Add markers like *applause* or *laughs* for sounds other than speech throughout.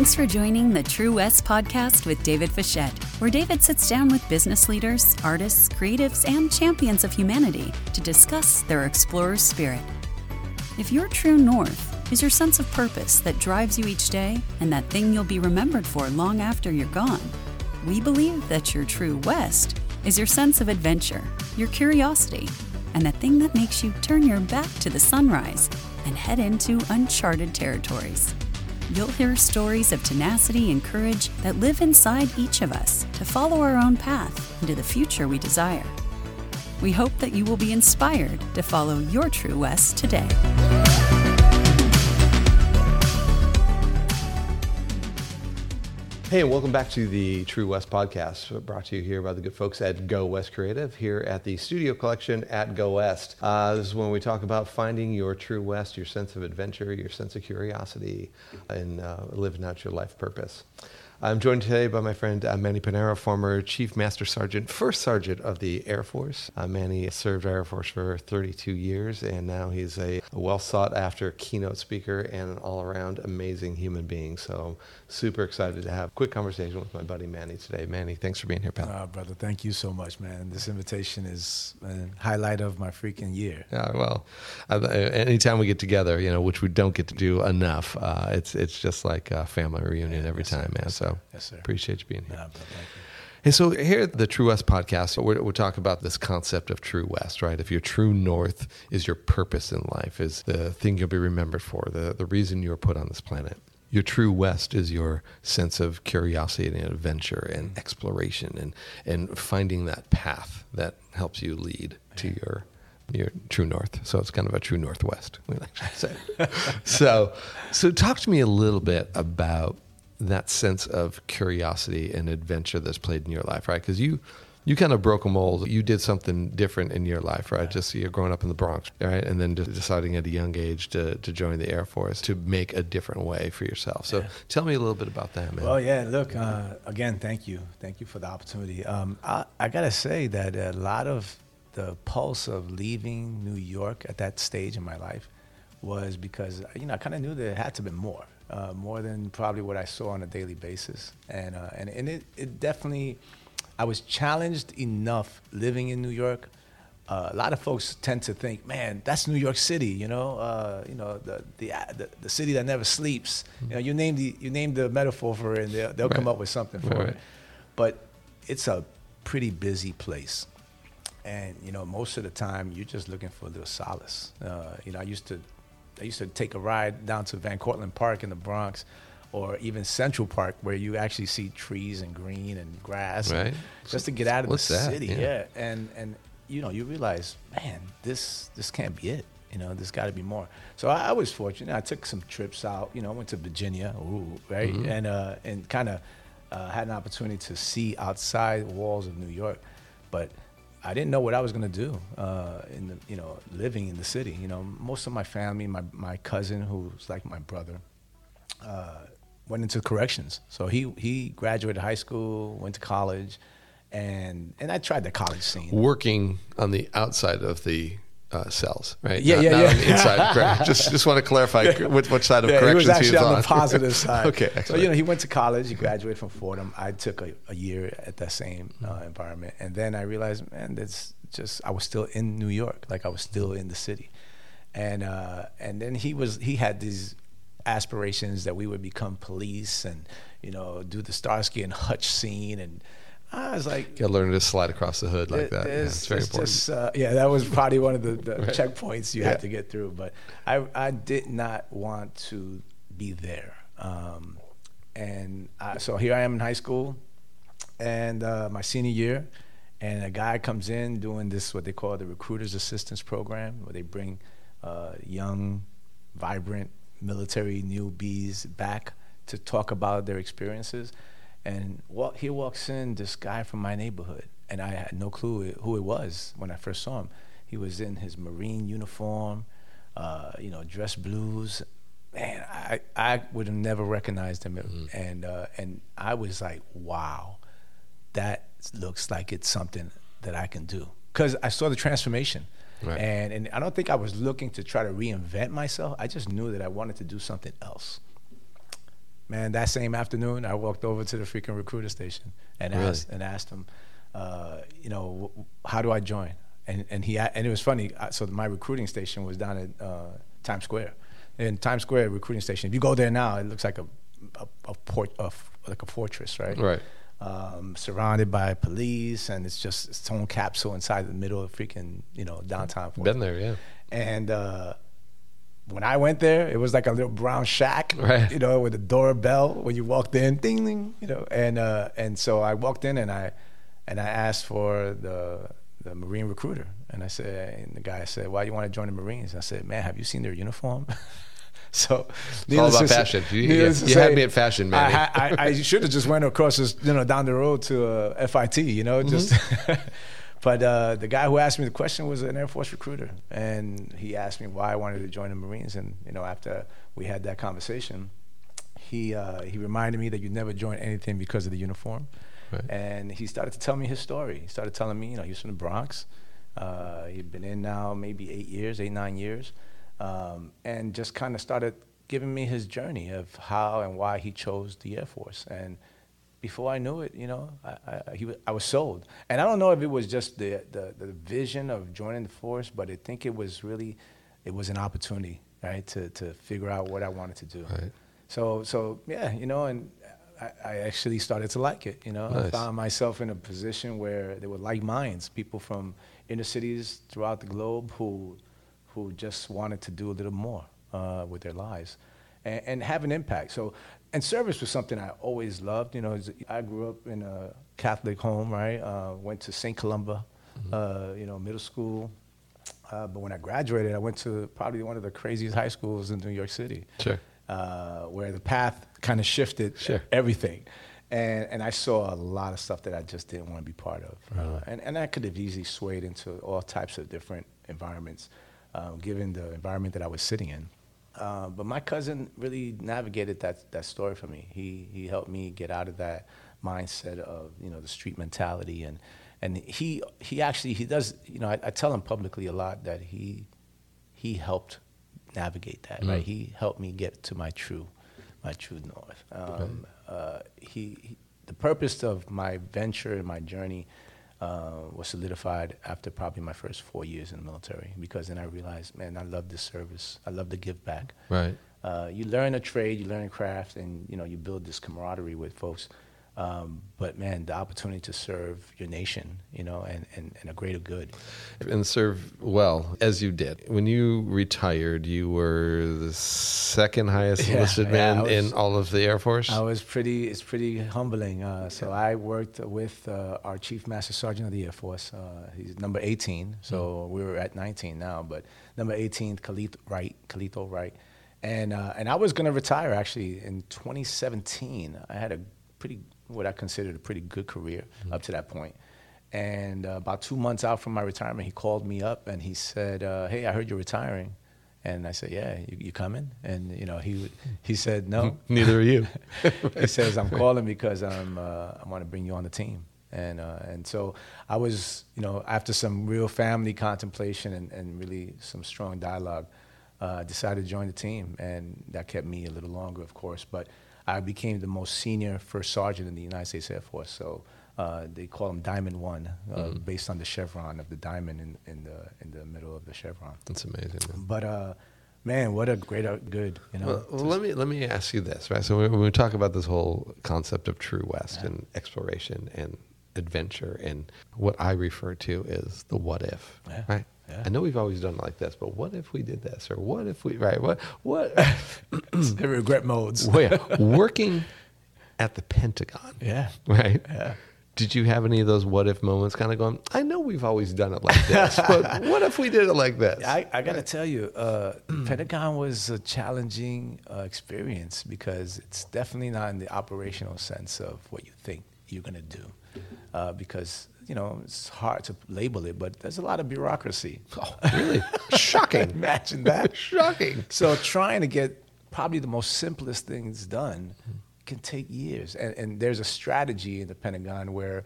Thanks for joining the True West podcast with David Fischette, where David sits down with business leaders, artists, creatives, and champions of humanity to discuss their explorer's spirit. If your true north is your sense of purpose that drives you each day and that thing you'll be remembered for long after you're gone, we believe that your true west is your sense of adventure, your curiosity, and the thing that makes you turn your back to the sunrise and head into uncharted territories. You'll hear stories of tenacity and courage that live inside each of us to follow our own path into the future we desire. We hope that you will be inspired to follow your true west today. Hey, and welcome back to the True West podcast, brought to you here by the good folks at Go West Creative here at the Studio Collection at Go West. Uh, this is when we talk about finding your true West, your sense of adventure, your sense of curiosity, and uh, living out your life purpose. I'm joined today by my friend uh, Manny Pineiro, former Chief Master Sergeant, First Sergeant of the Air Force. Uh, Manny served Air Force for 32 years, and now he's a, a well sought after keynote speaker and an all around amazing human being. So super excited to have a quick conversation with my buddy Manny today. Manny, thanks for being here, pal. Uh, brother, thank you so much, man. This invitation is a highlight of my freaking year. Yeah, well, anytime we get together, you know, which we don't get to do enough, uh, it's it's just like a family reunion yeah, every time, man. So yes, sir. Appreciate you being here. thank you. And so here at the True West podcast, we're, we talk about this concept of True West, right? If your true north is your purpose in life, is the thing you'll be remembered for, the, the reason you were put on this planet. Your true West is your sense of curiosity and adventure and exploration and, and finding that path that helps you lead to your your true north. So it's kind of a true northwest, we like to say. *laughs* so, so talk to me a little bit about that sense of curiosity and adventure that's played in your life, right? Because you you kind of broke a mold. You did something different in your life, right? Yeah. Just you're growing up in the Bronx, right? And then deciding at a young age to, to join the Air Force to make a different way for yourself. So yeah. tell me a little bit about that, man. Well, yeah, look, uh, again, thank you. Thank you for the opportunity. Um, I, I got to say that a lot of the pulse of leaving New York at that stage in my life was because, you know, I kind of knew there had to be more uh, more than probably what I saw on a daily basis. And, uh, and, and it, it definitely, I was challenged enough living in New York. Uh, a lot of folks tend to think, man, that's New York City, you know, uh, you know, the, the, the, the, city that never sleeps. You know, you name the, you name the metaphor for it and they'll, they'll right. come up with something for right. it. But it's a pretty busy place. And, you know, most of the time you're just looking for a little solace. Uh, you know, I used to I used to take a ride down to Van Cortlandt Park in the Bronx, or even Central Park, where you actually see trees and green and grass, right. and just to get out of What's the that? city. Yeah. yeah, and and you know you realize, man, this this can't be it. You know, there's got to be more. So I, I, was fortunate. I took some trips out. You know, I went to Virginia, ooh, right, mm-hmm. and uh, and kind of uh, had an opportunity to see outside the walls of New York, but I didn't know what I was going to do uh, in the, you know, living in the city. You know, most of my family, my, my cousin, who's like my brother, uh, went into corrections. So he, he graduated high school, went to college, and, and I tried the college scene. Working on the outside of the uh, cells, right? Yeah, not, yeah, not yeah. On the inside, *laughs* just just want to clarify which, which side of yeah, corrections he was actually he was on, on the positive *laughs* side. okay, excellent. so you know he went to college, he graduated from Fordham. I took a, a year at that same uh, environment, and then I realized, man, that's just I was still in New York, like I was still in the city, and uh, and then he was he had these aspirations that we would become police and you know do the Starsky and Hutch scene and I was like, you gotta learn to slide across the hood like that. Yeah, it's very important. Just, uh, yeah, that was probably one of the, the *laughs* right. checkpoints you yeah. had to get through. But I, I did not want to be there. Um, and I, so here I am in high school, and uh, my senior year, and a guy comes in doing this what they call the recruiters assistance program, where they bring uh, young, vibrant military newbies back to talk about their experiences. And walk, he walks in, this guy from my neighborhood, and I had no clue who it was when I first saw him. He was in his Marine uniform, uh, you know, dress blues. Man, I, I would have never recognized him. Mm-hmm. And, uh, and I was like, wow, that looks like it's something that I can do. Because I saw the transformation. Right. And, and I don't think I was looking to try to reinvent myself. I just knew that I wanted to do something else. Man, that same afternoon, I walked over to the freaking recruiter station and Really? asked and asked him, uh, you know, how do I join? And and he and it was funny. So my recruiting station was down at uh, Times Square. In Times Square recruiting station, if you go there now, it looks like a a, a port, a like a fortress, right? Right. Um, surrounded by police, and it's just its own capsule inside the middle of freaking you know downtown. Fort Been there, yeah. and uh, when I went there, it was like a little brown shack, Right. you know, with a doorbell when you walked in, ding ding, you know. And uh, and so I walked in and I and I asked for the the Marine recruiter, and I said, and the guy said, "Why do you want to join the Marines?" I said, "Man, have you seen their uniform?" *laughs* so It's all about to say- fashion. You, you, you had me at fashion, man. I, I, I should have just went across this, you know, down the road to uh, FIT, you know, just. *laughs* but uh, the guy who asked me the question was an Air Force recruiter, and he asked me why I wanted to join the Marines. And you know, after we had that conversation, he uh, he reminded me that you never join anything because of the uniform. Right. And he started to tell me his story. He started telling me, you know, he was from the Bronx. Uh, he'd been in now maybe eight years, eight nine years, um, and just kind of started giving me his journey of how and why he chose the Air Force. And before I knew it, you know, I, I, he, I was sold. And I don't know if it was just the, the, the vision of joining the force, but I think it was really, it was an opportunity, right, to, to figure out what I wanted to do. Right. So, so yeah, you know, and I, I actually started to like it. You know, I found myself in a position where there were like minds, people from inner cities throughout the globe who, who just wanted to do a little more uh, with their lives, and, and have an impact. So, and service was something I always loved. You know, I grew up in a Catholic home, right? Uh, went to St. Columba, uh, you know, middle school. Uh, but when I graduated, I went to probably one of the craziest high schools in New York City Sure. uh, where the path kind of shifted Sure. everything. And, and I saw a lot of stuff that I just didn't want to be part of. Uh, and, and I could have easily swayed into all types of different environments, um, given the environment that I was sitting in. Uh, but my cousin really navigated that, that story for me. He, he helped me get out of that mindset of, you know, the street mentality. And, and he, he actually, he does, you know, I, I tell him publicly a lot that he, he helped navigate that. Right, he helped me get to my true, my true north. Um, uh, he, he, the purpose of my venture and my journey uh, was solidified after probably my first four years in the military because then I realized, man, I love this service. I love to give back. Right. Uh, you learn a trade, you learn a craft, and you know you build this camaraderie with folks. Um, but man, the opportunity to serve your nation, you know, and, and, and a greater good. and serve well as you did. When you retired, you were the second highest Yeah, enlisted yeah, man was- in all of the Air Force. I was pretty. It's pretty humbling. Uh, so I worked with uh, our Chief Master Sergeant of the Air Force. Uh, he's number 18. So we were at 19 now, but number 18, Kaleth Wright, Khalito Wright, and uh, and I was gonna retire actually in 2017. I had a pretty what I considered a pretty good career up to that point. And uh, about two months out from my retirement, he called me up and he said, uh, "Hey, I heard you're retiring." And I said, "Yeah, you, you coming?" And you know, he he said, "No." *laughs* Neither are you. *laughs* he says, "I'm calling because I'm uh, I want to bring you on the team." And uh, and so I was, you know, after some real family contemplation and, and really some strong dialogue, uh, decided to join the team, and that kept me a little longer, of course. But I became the most senior first sergeant in the United States Air Force. So uh, they call him Diamond One, uh, based on the chevron of the diamond in, in the in the middle of the chevron. That's amazing. Man. But uh, man, what a great uh, good, you know. Well, well, let me let me ask you this, right? So when when we talk about this whole concept of true West and exploration and adventure, and what I refer to is the what if, Yeah, right? yeah. I know we've always done it like this, but what if we did this, or what if we, right? What what? *laughs* the regret modes. Wait, working at the Pentagon, Yeah. right? Yeah. Did you have any of those what if moments kind of going, I know we've always done it like this, but *laughs* what if we did it like this? I, I got to tell you, uh, *clears throat* Pentagon was a challenging uh, experience because it's definitely not in the operational sense of what you think you're going to do. Uh, because, you know, it's hard to label it, but there's a lot of bureaucracy. oh, really? *laughs* Shocking. Imagine that. *laughs* Shocking. So trying to get probably the most simplest things done can take years. And, and there's a strategy in the Pentagon where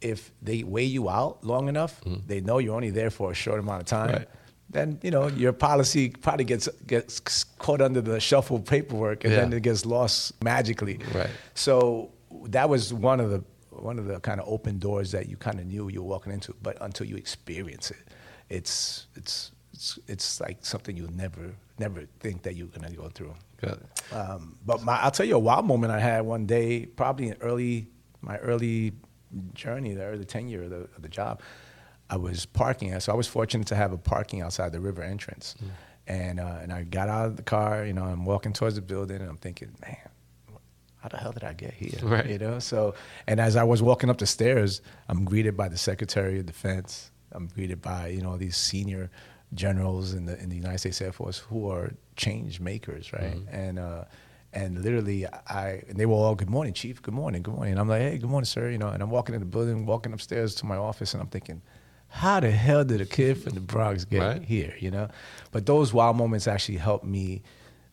if they weigh you out long enough, they know you're only there for a short amount of time. Right. then you know your policy probably gets gets caught under the shuffle paperwork, and yeah. then it gets lost magically. Right. So that was one of the one of the kind of open doors that you kind of knew you were walking into, but until you experience it, it's it's it's it's like something you'll never never think that you're gonna go through. Got it. Um, but my, I'll tell you a wild moment I had one day, probably in early my early journey, the early tenure of the, of the job. I was parking, so I was fortunate to have a parking outside the river entrance, mm. and uh, and I got out of the car, you know, I'm walking towards the building, and I'm thinking, man, how the hell did I get here? Right. You know, so and as I was walking up the stairs, I'm greeted by the Secretary of Defense. I'm greeted by you know these senior generals in the in the United States Air Force who are change makers, right? Mm-hmm. And uh, and literally, I and they were all good morning, chief, good morning, good morning. And I'm like, hey, good morning, sir. You know, and I'm walking in the building, walking upstairs to my office, and I'm thinking, how the hell did a kid from the Bronx get right. here? You know, but those wild moments actually helped me.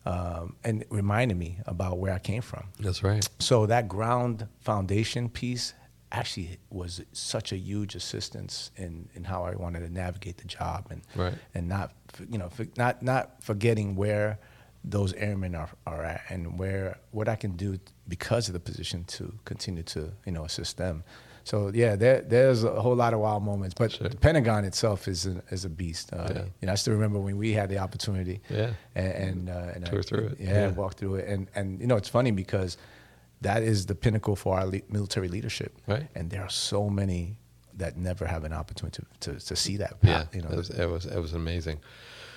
Um, and reminded me about where I came from. That's right. So that ground foundation piece actually was such a huge assistance in, in how I wanted to navigate the job and right. and not you know not not forgetting where those airmen are, are at and where what I can do because of the position to continue to you know assist them. So yeah, there, there's a whole lot of wild moments, but sure. the Pentagon itself is a, is a beast. Uh, yeah. You know, I still remember when we had the opportunity. Yeah. And, and, uh, and tour I, through it. Yeah, yeah, walk through it, and and you know it's funny because that is the pinnacle for our le- military leadership. Right. And there are so many that never have an opportunity to, to, to see that. Yeah, you know, it was, it was, it was amazing.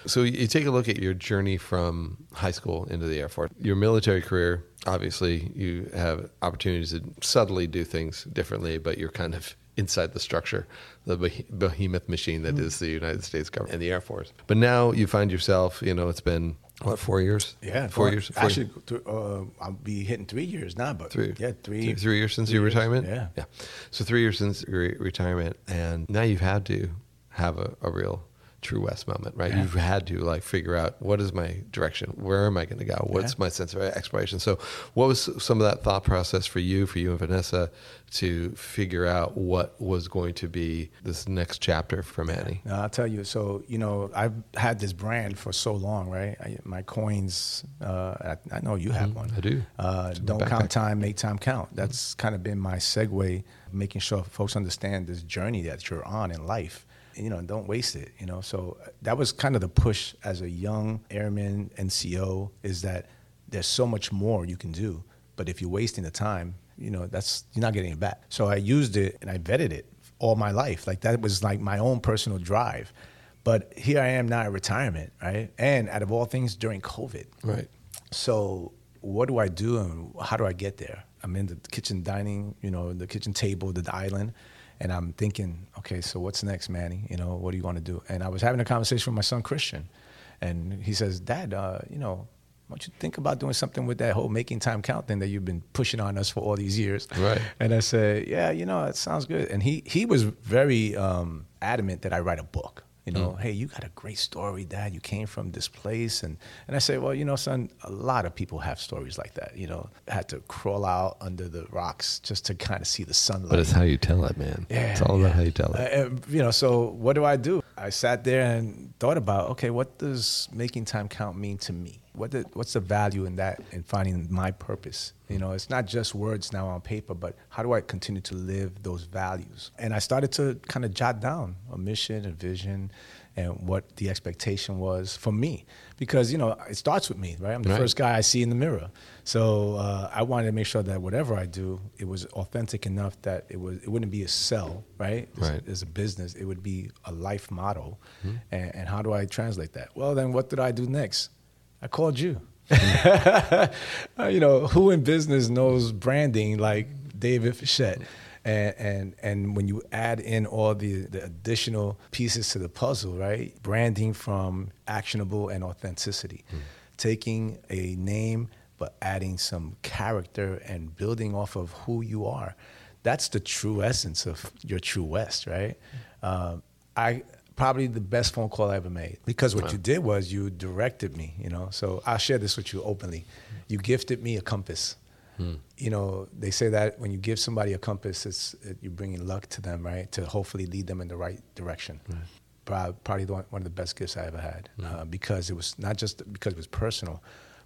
So you take a look at your journey from high school into the Air Force. Your military career, obviously, you have opportunities to subtly do things differently, but you're kind of *laughs* inside the structure, the behemoth machine that mm. is the United States government and the Air Force. But now you find yourself, you know, it's been what four years? Yeah, four, years. Four actually, th- uh, I'll be hitting three years now. But three, yeah, three, three, three years since three your years, retirement. Yeah, yeah. So three years since your retirement, and now you've had to have a, a real true west moment right? Yeah. you've had to like figure out what is my direction? Where am i going to go? What's yeah. my sense of exploration? So what was some of that thought process for you for you and vanessa to figure out what was going to be this next chapter for manny? No, i'll tell you so you know i've had this brand for so long right? I, my coins uh, I, I, know you have mm, one. I do. Uh, don't count time make time count. That's mm-hmm. kind of been my segue making sure folks understand this journey that you're on in life you know, don't waste it, you know. So that was kind of the push as a young airman NCO is that there's so much more you can do, but if you're wasting the time, you know, that's you're not getting it back. So I used it and I vetted it all my life. Like that was like my own personal drive. But here I am now at retirement, right? And out of all things during COVID. Right. So what do I do and how do I get there? I'm in the kitchen dining, you know, the kitchen table, the island and I'm thinking, okay, so what's next, Manny? You know, what do you want to do? And I was having a conversation with my son Christian, and he says, Dad, uh, you know, why don't you think about doing something with that whole making time count thing that you've been pushing on us for all these years? Right. And I said, yeah, you know, it sounds good. And he he was very um, adamant that I write a book. You know, mm. hey, you got a great story, Dad. You came from this place, and and I say, well, you know, son, a lot of people have stories like that. You know, had to crawl out under the rocks just to kind of see the sunlight. But it's how you tell it, man. Yeah, it's all yeah. about how you tell it. Uh, you know, so what do I do? I sat there and thought about, okay, what does making time count mean to me? what what's the value in that in finding my purpose you know it's not just words now on paper but how do i continue to live those values and i started to kind of jot down a mission a vision and what the expectation was for me because you know it starts with me right i'm the right. first guy i see in the mirror so uh, i wanted to make sure that whatever i do it was authentic enough that it was it wouldn't be a sell right as, right. as a business it would be a life model mm-hmm. and, and how do i translate that well then what did i do next I called you. *laughs* you know, who in business knows branding like David Fischette? And, and and when you add in all the, the additional pieces to the puzzle, right? Branding from actionable and authenticity, mm. taking a name but adding some character and building off of who you are. That's the true essence of your true West, right? Mm. Um, I probably the best phone call I ever made because what wow. you did was you directed me, you know. So I'll share this with you openly. You gifted me a compass. Hmm. You know, they say that when you give somebody a compass, it's it, you're bringing luck to them, right? To hopefully lead them in the right direction. Right. probably one of the best gifts I ever had mm. uh, because it was not just because it was personal,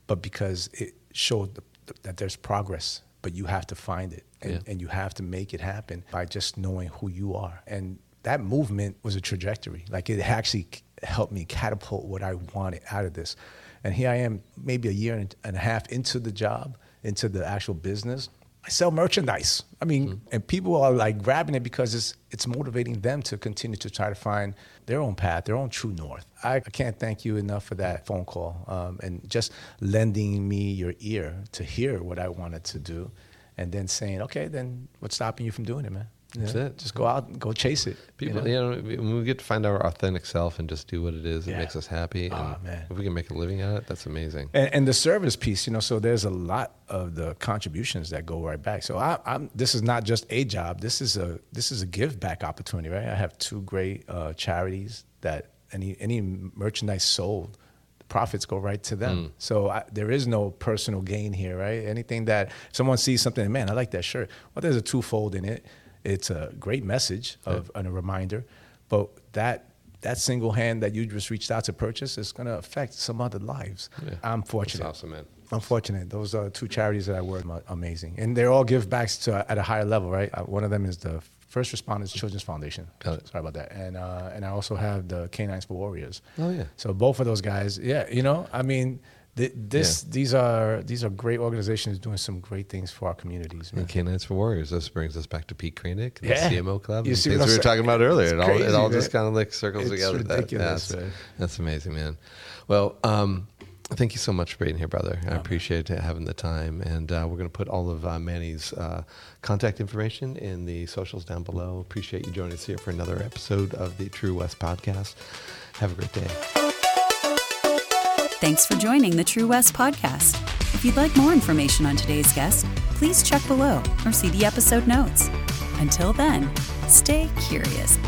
but because it showed the, that there's progress, but you have to find it and, yeah. and you have to make it happen by just knowing who you are. And that movement was a trajectory. Like it actually helped me catapult what I wanted out of this. And here I am, maybe a year and a half into the job, into the actual business. I sell merchandise. I mean, mm-hmm. and people are like grabbing it because it's it's motivating them to continue to try to find their own path, their own true north. I, I can't thank you enough for that phone call um, and just lending me your ear to hear what I wanted to do, and then saying, okay, then what's stopping you from doing it, man? That's yeah. it. Just go out and go chase it. People, you know, you know, when we get to find our authentic self and just do what it is, yeah. it makes us happy. Oh, man. If we can make a living at it, that's amazing. And, and, the service piece, you know, so there's a lot of the contributions that go right back. So I, am this is not just a job. This is a this is a give back opportunity, right? I have two great uh, charities that any any merchandise sold the profits go right to them. Mm. So I, there is no personal gain here, right? Anything that someone sees something, man, I like that shirt. Well, there's a twofold in it. It's a great message of yeah. and a reminder, but that that single hand that you just reached out to purchase is going to affect some other lives. Yeah. I'm fortunate. That's awesome, man. I'm fortunate. Those are two charities that I work with. Amazing, and they're all give backs to at a higher level, right? Uh, one of them is the First Responders Children's Foundation. Sorry about that. And uh, and I also have the K9s For Warriors. Oh yeah. So both of those guys, yeah, you know, I mean this yeah. these are these are great organizations doing some great things for our communities. Man. And K9s For Warriors. This brings us back to Pete Krainik, the yeah. CMO Club, you see things we were talking about earlier. It all it all just kind of like circles it's together. Ridiculous, that, that's, that's, amazing, man. Well, um, thank you so much for being here, brother. I appreciate having the time, and uh, we're going to put all of uh, Manny's uh, contact information in the socials down below. Appreciate you joining us here for another episode of the True West podcast. Have a great day. Thanks for joining the True West podcast. If you'd like more information on today's guest, please check below or see the episode notes. Until then, stay curious.